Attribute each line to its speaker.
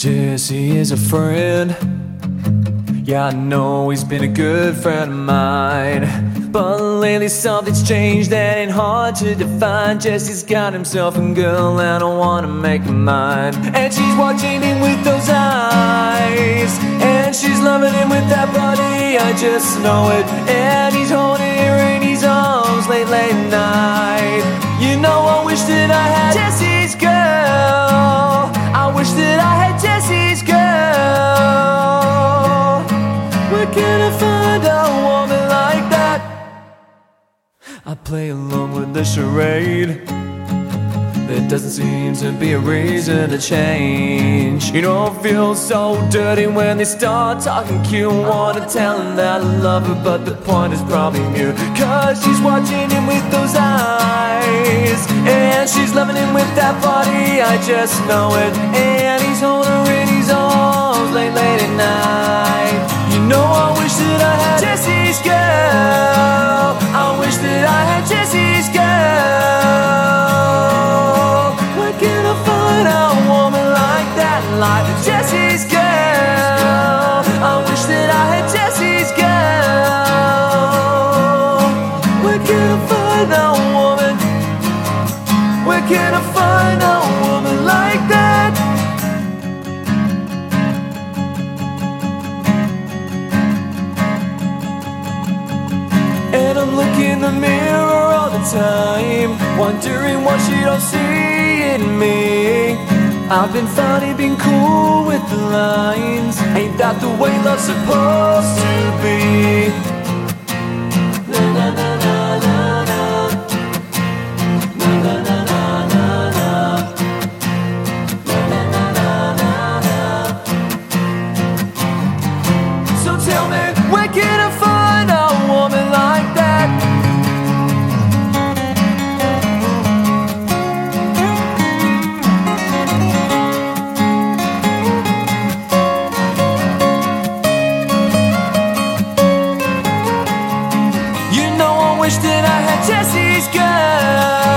Speaker 1: Jessie is a friend. Yeah, I know he's been a good friend of mine. But lately something's changed that ain't hard to define. Jessie's got himself a girl and I wanna make mine. And she's watching him with those eyes. And she's loving him with that body, I just know it. And he's holding can I find a woman like that? I play along with the charade. There doesn't seem to be a reason to change. You know, it feel so dirty when they start talking cute. Wanna tell them that I love her, but the point is probably mute. Cause she's watching him with those eyes. And she's loving him with that body, I just know it. And he's holding her in his arms late, late at night. Like Jessie's girl. I wish that I had Jessie's girl. Where can I find a woman? Where can I find a woman like that? And I'm looking in the mirror all the time, wondering what she don't see. I've been funny, been cool with the lines. Ain't that the way love's supposed to be? wish that I had Jessie's girl.